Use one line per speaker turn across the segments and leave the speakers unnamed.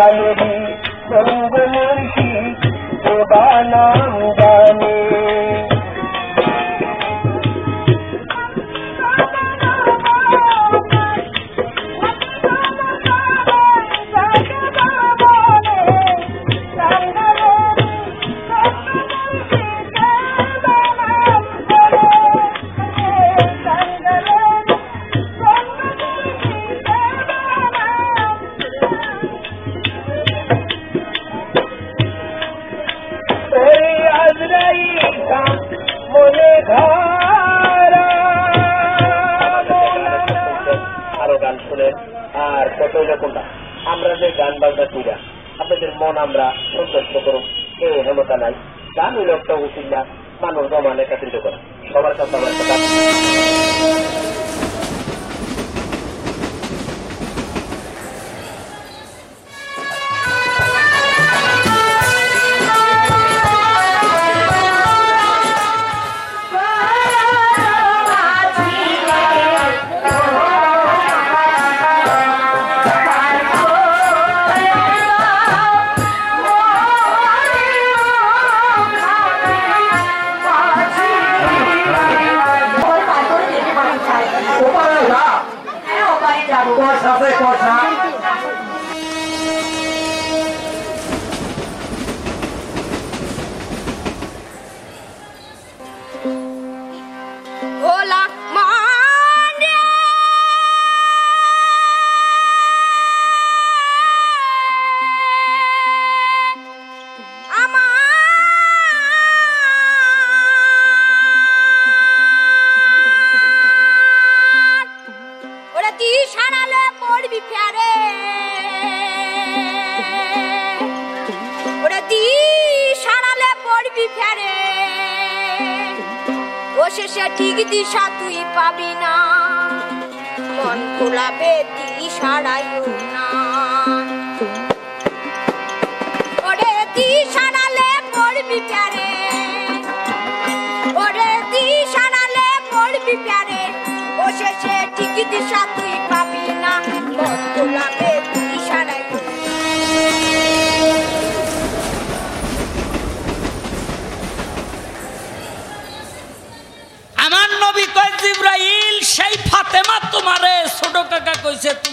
चले সবার কাছে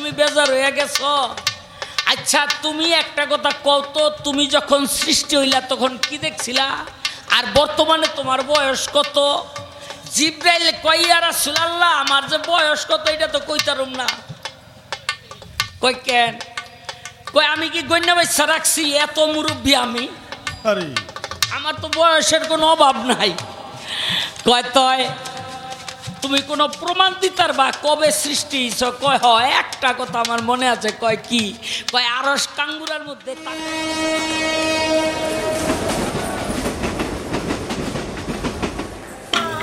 তুমি বেজার হয়ে গেছ। আচ্ছা তুমি একটা কথা কও তো তুমি যখন সৃষ্টি হইলা তখন কি দেখছিলা? আর বর্তমানে তোমার বয়স কত? জিব্রাইল কইয়া রাসূলুল্লাহ আমার যে বয়স কত এটা তো কইতারুম না। কই কেন? কই আমি কি গণ্য বাচ্চা রাখছি? এত মুরব্বী আমি।
আরে।
আমার তো বয়সের কোনো অভাব নাই। কয় তয় তুমি কোনো প্রমাণ দিতার বা কবে সৃষ্টি হইছ? কয় হয় একটা কথা আমার মনে আছে, কয় কি? কয়, আরস কাঙ্গুরার মধ্যে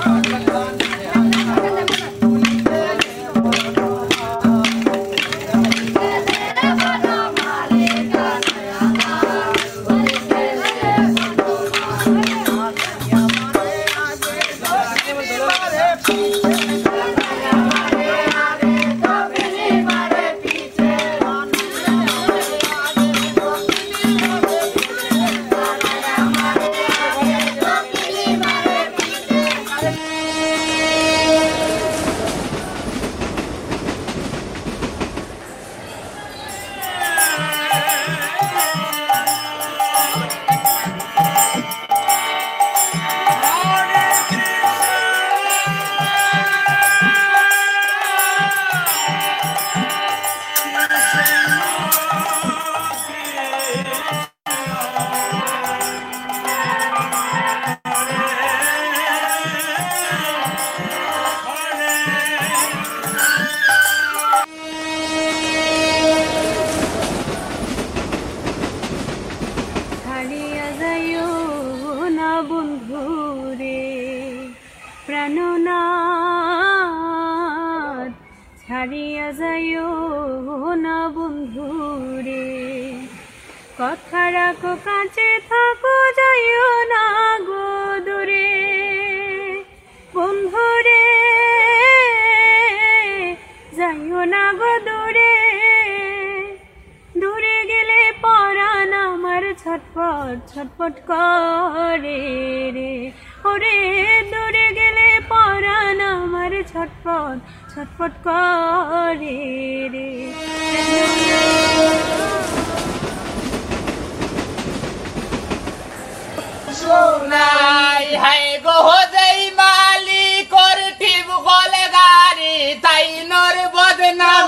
Thank
হারিয়া ছটপট করে রে। ওরে দূরে গেলে পরাণ আমার ছটপট ছটপট করে রে।
নাই হাই গো দেই মালি কর গলে গারি তাই নর বদনাম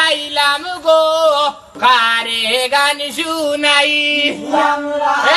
আইলাম গো কারে গান শুনাই এ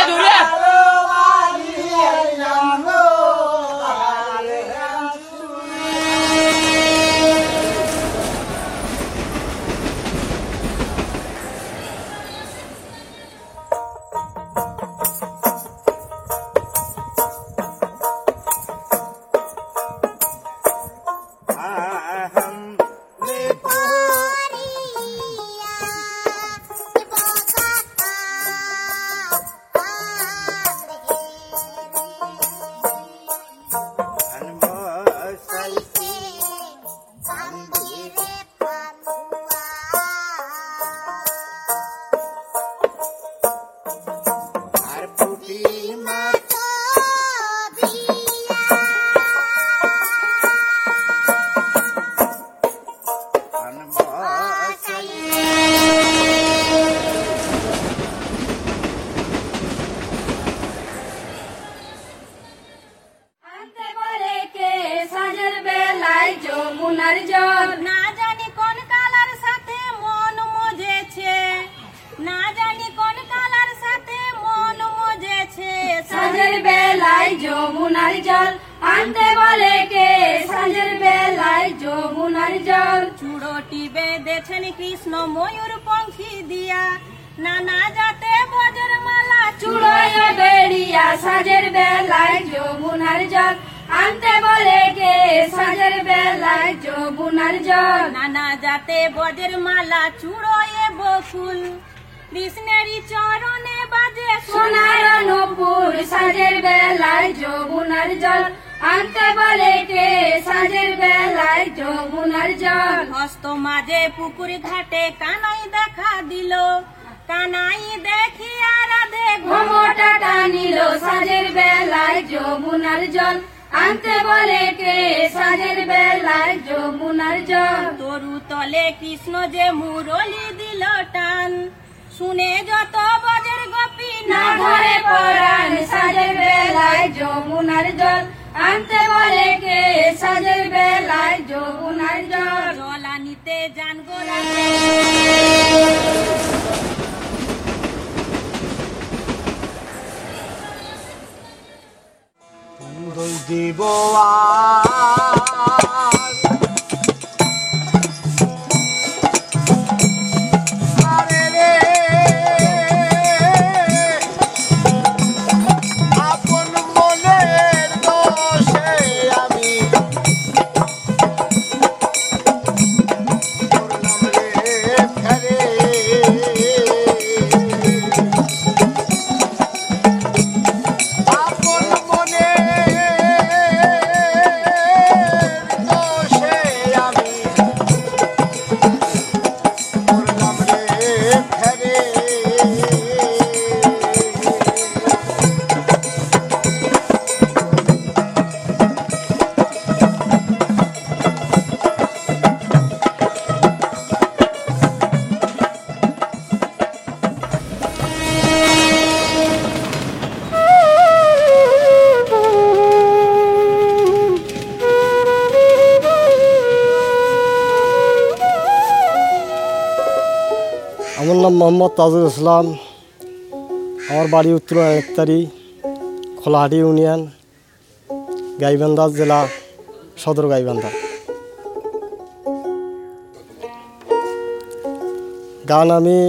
জল
হস্ত মাঝে পুকুর ঘাটে কানাই দেখা দিল। কানাই দেখি রাধে
ঘমটা টানিল। সাজের বেলায় যমুনার জল। আনতে বলে কে? সাজের বেলায় যমুনার জল।
তরু তলে কৃষ্ণ যে মুরলি দিল টান। শুনে যত বজের গোপী
না ধরে পরাণ। সাজের বেলায় যমুনার জল। আনতে বলে কে সাজের বেলায় যমুনার জল?
জলা নিতে জান
গোলা দিব আমার নাম মোহাম্মদ তাজুল ইসলাম। আমার বাড়ি উত্তর একতারি, খোলাহাটি ইউনিয়ন, গাইবান্ধা জেলা, সদর গাইবান্ধা। গান আমি,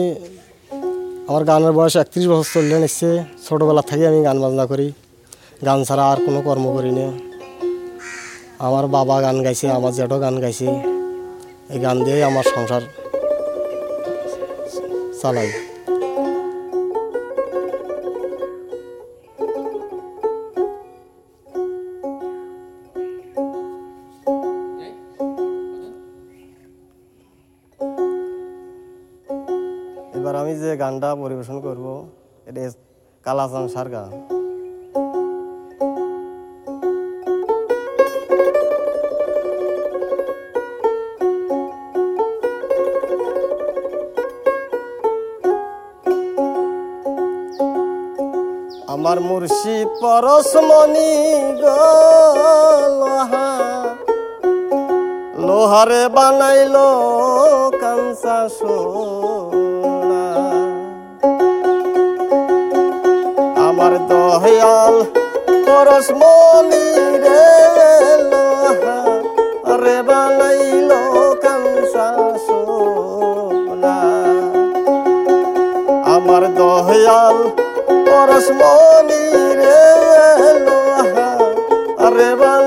আমার গানের বয়স একত্রিশ বছর চললে নিচ্ছে। ছোটোবেলা থেকে আমি গান বাজনা করি। গান ছাড়া আর কোনো কর্ম করি না। আমার বাবা গান গাইছে, আমার জেঠও গান গাইছে। এই গান দিয়েই আমার সংসার চালাই। এবার আমি যে গানটা পরিবেশন করব এটা কালাচান সার গান আমার মুর্শিদ পরশমণি গো লোহা। লোহারে বানাইলো কাঞ্চা সোনা। আমার দয়াল পরশমণি রে লোহা। রে বানাইলো কাঞ্চা সোনা। আমার দয়াল পরশমণি রে লোহা রে বানাইল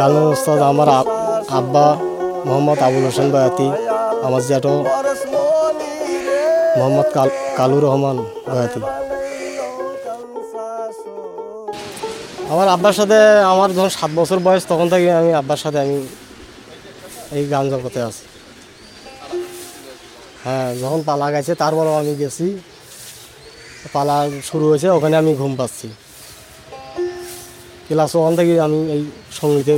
গানের উস্তাদ আমার আব্বা মোহাম্মদ আবুল হোসেন বয়াতি, আমার জ্যাঠো মোহাম্মদ কাল- রহমান বয়াতি। আমার আব্বার সাথে আমার যখন সাত বছর বয়স, তখন থেকে আমি আব্বার সাথে আমি এই গান জগতে আছি। হ্যাঁ যখন পালা গেছে, তারপরেও আমি গেছি। পালা শুরু হয়েছে, ওখানে আমি ঘুম পাচ্ছি। ক্লাস ওয়ান থেকে আমি এই সঙ্গীতে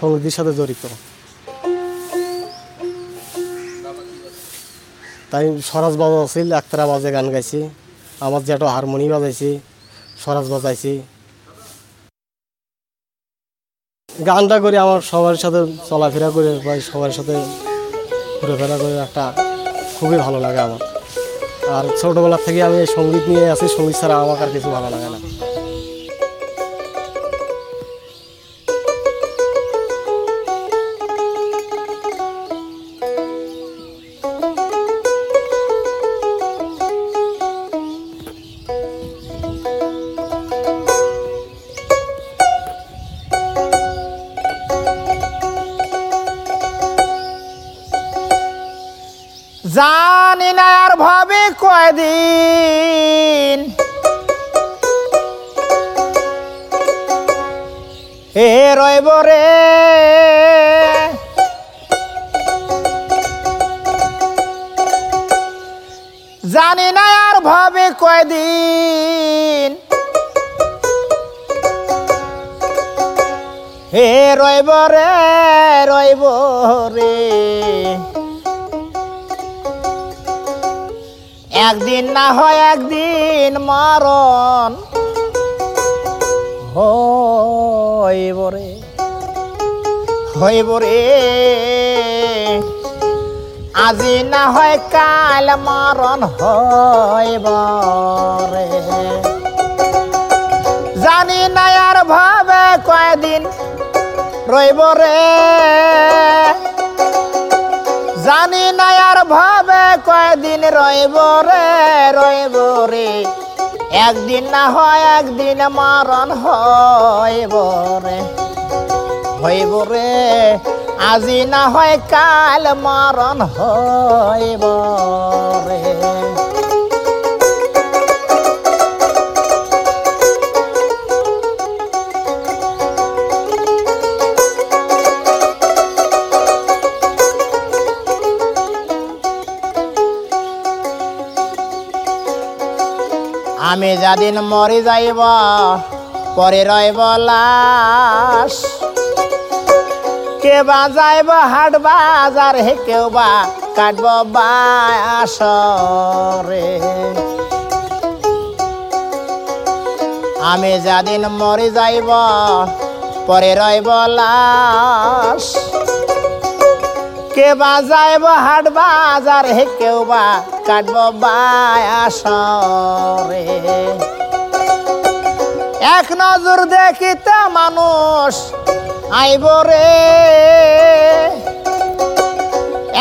সঙ্গীতের সাথে জড়িত। তাই সরাজ বাজাইছিল একতারা বাজে গান গাইছি। আমার যেটা হারমোনি বাজাইছি সরাজ বাজাইছি। গানটা করে আমার সবার সাথে চলাফেরা করে বা সবার সাথে ঘুরেফেরা করে একটা খুবই ভালো লাগে আমার। আর ছোটোবেলার থেকে আমি সংগীত নিয়ে আছি সংগীত ছাড়া আমার আর কিছু ভালো লাগে না।
জানি না আর ভাবে কয়দিন। হে রইব রে। জানি না আর ভাবে কয়দিন। হে রইব রে রইব রে। একদিন না হয় একদিন মরণ হইব রে, হইব আজি না হয় কাল মরণ হইব জানি না আর ভাবে কয়দিন রইব রে। জানি কয়দিন রইব রে রইব রে। একদিন না হয় একদিন মরণ হইব রে। হইব রে, আজি না হয় কাল মরণ হইব রে। আমি যাদিন মরি যাইব, পরে রইব লাশ। কে বা যাইব হাট বাজার, হে কেউ বা কাটব বাসরে আমি যাদিন মরি যাইব, পরে রইব লাশ। কে বা যাইব হাট বাজার, হে কেউ বা কাটব এক নজর দেখিতে মানুষ আইব রে।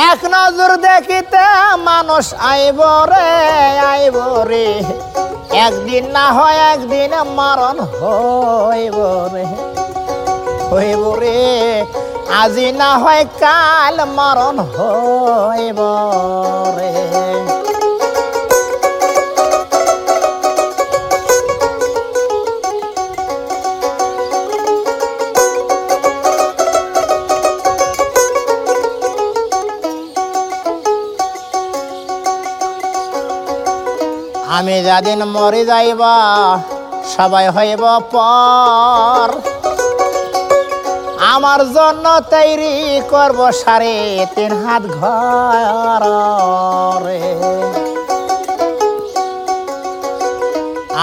এক নজর দেখিতে মানুষ আইব রে আইব রে। একদিন না হয় একদিন মরণ হইব রে হইব রে। আজি না হয় কাল মরণ হইব রে। আমি যাদিন মরে যাইব সবাই হইব পর। আমার জন্য তৈরি করব সারে তিন হাত ঘর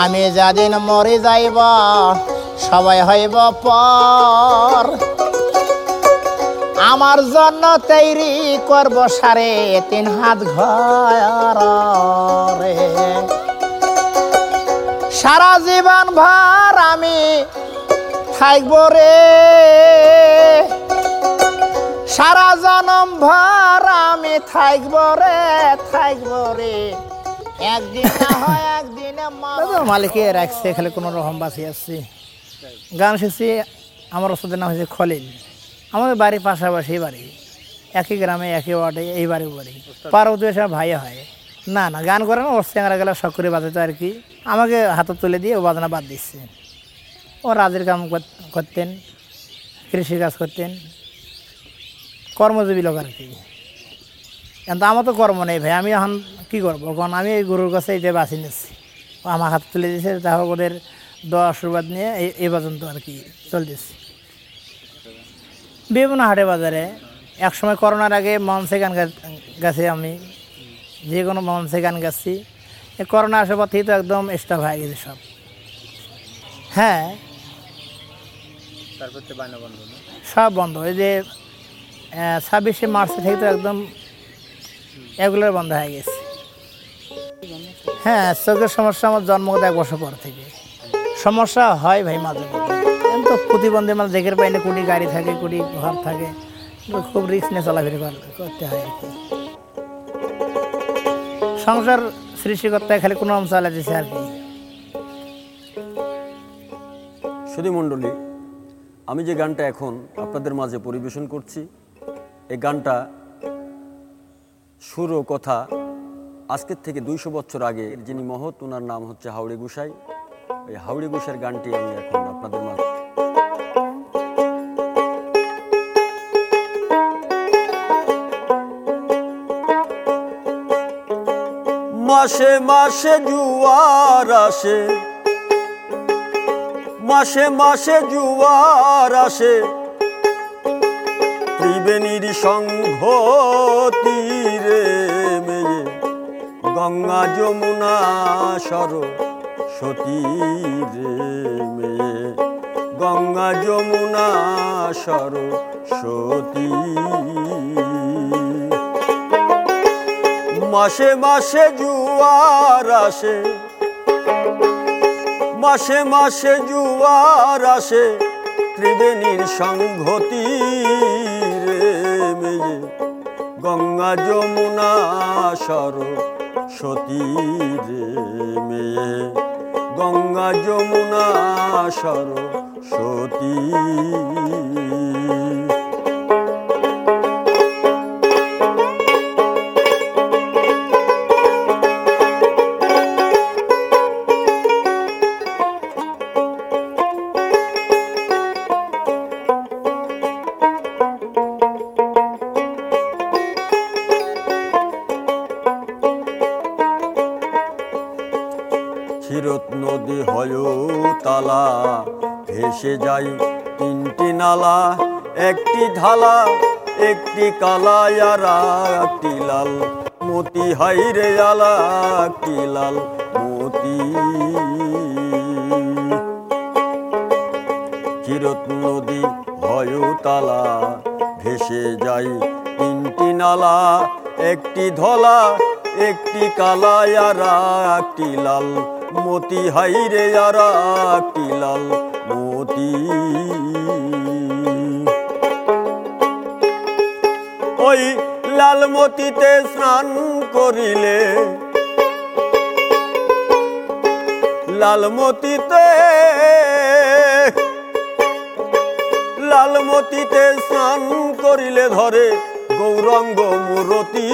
আমি যাদিন মরে যাইব, সবাই হইব পর। আমার জন্য তৈরি করব সারে তিন হাত ঘর সারা জীবন ভর আমি থাকব রে। সারা জনম ভর আমি থাকব রে থাকব রে। একদিন হয় মালিকে রাখছে খালি কোনো রকম বাঁচিয়ে আসছি গান শিখছি আমার ওষুধের নাম হচ্ছে খলিল। আমাদের বাড়ির পাশাপাশি বাড়ি। একই গ্রামে, একই ওয়ার্ডে, এই বাড়ি বাড়ি। পার্বতী এসে ভাই হয়। না না, গান করে না, ওর স্যাংরা গেলে শখ বাজাতো আর কি। আমাকে হাতে তুলে দিয়ে ও বাজনা বাদ দিচ্ছে। ও রাজের কাম করতেন কৃষি কাজ করতেন। কর্মজীবী লোক আর কি। কিন্তু আমার তো কর্ম নেই ভাই, আমি এখন কী করব? কারণ আমি এই গরুর কাছে এটা বাছি নিচ্ছি। আমার হাতে তুলে দিয়েছে তাহলে ওদের দোয়া আশীর্বাদ নিয়ে এই পর্যন্ত আর কি চলতেছে। বিভিন্ন হাটে বাজারে একসময় করোনার আগে মঞ্চে গান গাছি আমি। যে কোনো মঞ্চে গান এই করোনা আসার পর থেকে তো একদম স্টপ হয়ে গেছে সব। হ্যাঁ সব বন্ধ এই যে ছাব্বিশে মার্চ থেকে তো একদম এগুলোর বন্ধ হয়ে গেছে। হ্যাঁ চোখের সমস্যা আমার জন্মগত এক বছর পর থেকে। সমস্যা হয় ভাই মাঝে মধ্যে। কিন্তু প্রতিবন্ধী মানে দেখে পাই না কুড়ি গাড়ি থাকে কুড়ি ঘর থাকে খুব রিস্ক নিয়ে চলাফেরা করতে হয় আর কি। সংসার সৃষ্টি করতে খালি কোনো অংশ দিছে আর কি।
সুধী মণ্ডলী। আমি যে গানটা এখন আপনাদের মাঝে পরিবেশন করছি, এই গানটা সুর ও কথা আজকের থেকে দুইশো বছর আগে যিনি মহৎ ওনার নাম হচ্ছে হাওড়ি গুসাই। এই হাওড়ি গুসাইয়ের গানটি আমি এখন আপনাদের মাঝে মাসে মাসে জুয়ার আসে মাসে মাসে জুয়ার আসে। ত্রিবেণীর সংঘ তীরে মেয়ে, গঙ্গা যমুনা সর রে মেয়ে, গঙ্গা যমুনা সর সতী মাসে মাসে জুয়ার আসে মাসে মাসে জুয়ার আসে, ত্রিবেণীর সংঘতি রে মেয়ে গঙ্গা যমুনা সর সতী রে মেয়ে। গঙ্গা যমুনা সর একটি কালা আর লাল। মতি হাই রে আলা একটি লাল। মতি চিরত নদী হয় তালা ভেসে যাই তিনটি নালা, একটি ধলা, একটি কালা আর একটি লাল। মতি হাই রে আর একটি লাল। মতি মতিতে স্নান করিলে লাল মতিতে লালমতিতে স্নান করিলে ধরে গৌরঙ্গ মূরতি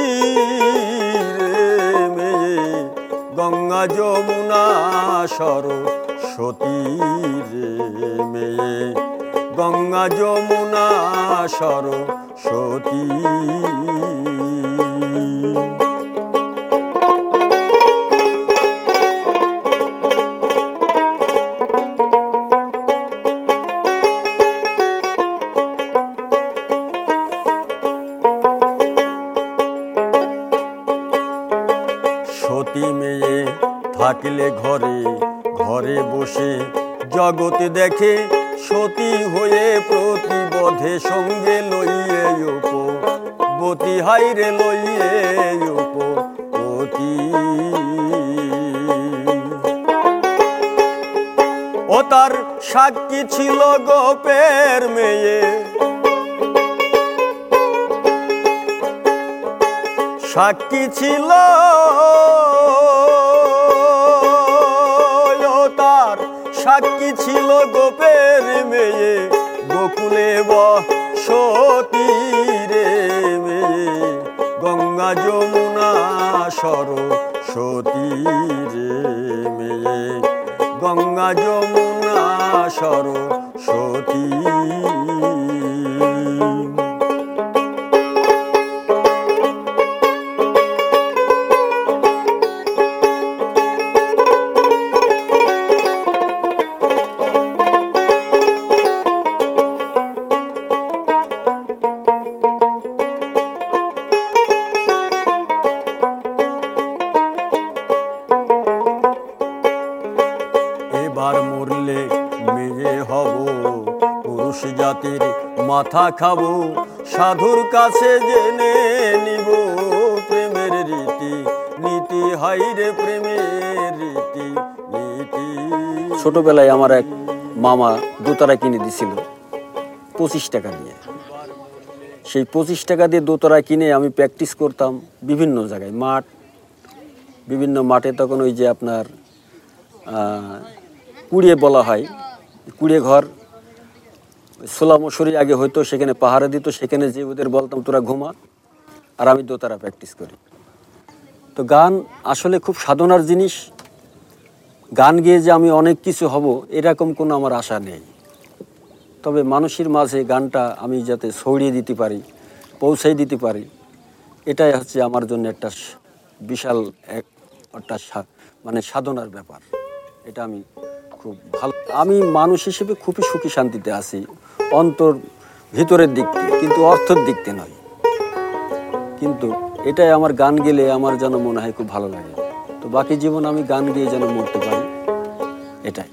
গঙ্গা যমুনা সর সতী রে মেয়ে, গঙ্গা যমুনা সর সতী মেয়ে থাকলে ঘরে ঘরে বসে জগতে দেখে সতী হয়ে প্রতিবধে সঙ্গে লইয়ে বতি হাইরে লইয়ে উপ অতি। ও তার সাক্ষী ছিল গোপের মেয়ে সাক্ষী ছিল। তার সাক্ষী ছিল গোপের মেয়ে, গোকুলে বসতি রে মেয়ে। গঙ্গা যমুনা সরস্বতী রে মেয়ে। গঙ্গা যমুনা সরস্বতী মাথা খাব, সাধুর কাছে জেনে নিব। প্রেমের রীতি, নীতি হাইরে প্রেমের রীতি, নীতি।
ছোটবেলায় আমার এক মামা দোতারা কিনে দিছিল, পঁচিশ টাকা দিয়ে সেই পঁচিশ টাকা দিয়ে দোতারা কিনে আমি প্র্যাকটিস করতাম বিভিন্ন জায়গায়, মাঠ, বিভিন্ন মাঠে তখন ওই যে আপনার কুড়িয়ে বলা হয়, কুড়িয়ে ঘর সোলা মশুরি আগে হয়তো সেখানে পাহাড়ে দিত, সেখানে যে ওদের বলতাম, তোরা ঘুমা। আর আমি দোতারা প্র্যাকটিস করি। তো গান আসলে খুব সাধনার জিনিস। গান গেয়ে যে আমি অনেক কিছু হব, এরকম কোনো আমার আশা নেই। তবে মানুষের মাঝে গানটা আমি যাতে ছড়িয়ে দিতে পারি, পৌঁছাই দিতে পারি, এটাই হচ্ছে আমার জন্য একটা বিশাল এক, একটা মানে সাধনার ব্যাপার। এটা আমি খুব ভালো। আমি মানুষ হিসেবে খুবই সুখী শান্তিতে আছি, অন্তর ভিতরের দিক থেকে কিন্তু অর্থের দিক থেকে নয়। কিন্তু এটাই আমার গান গেলে আমার যেন মনে হয় খুব ভালো লাগে। তো বাকি জীবন আমি গান গিয়ে যেন মরতে পারি, এটাই।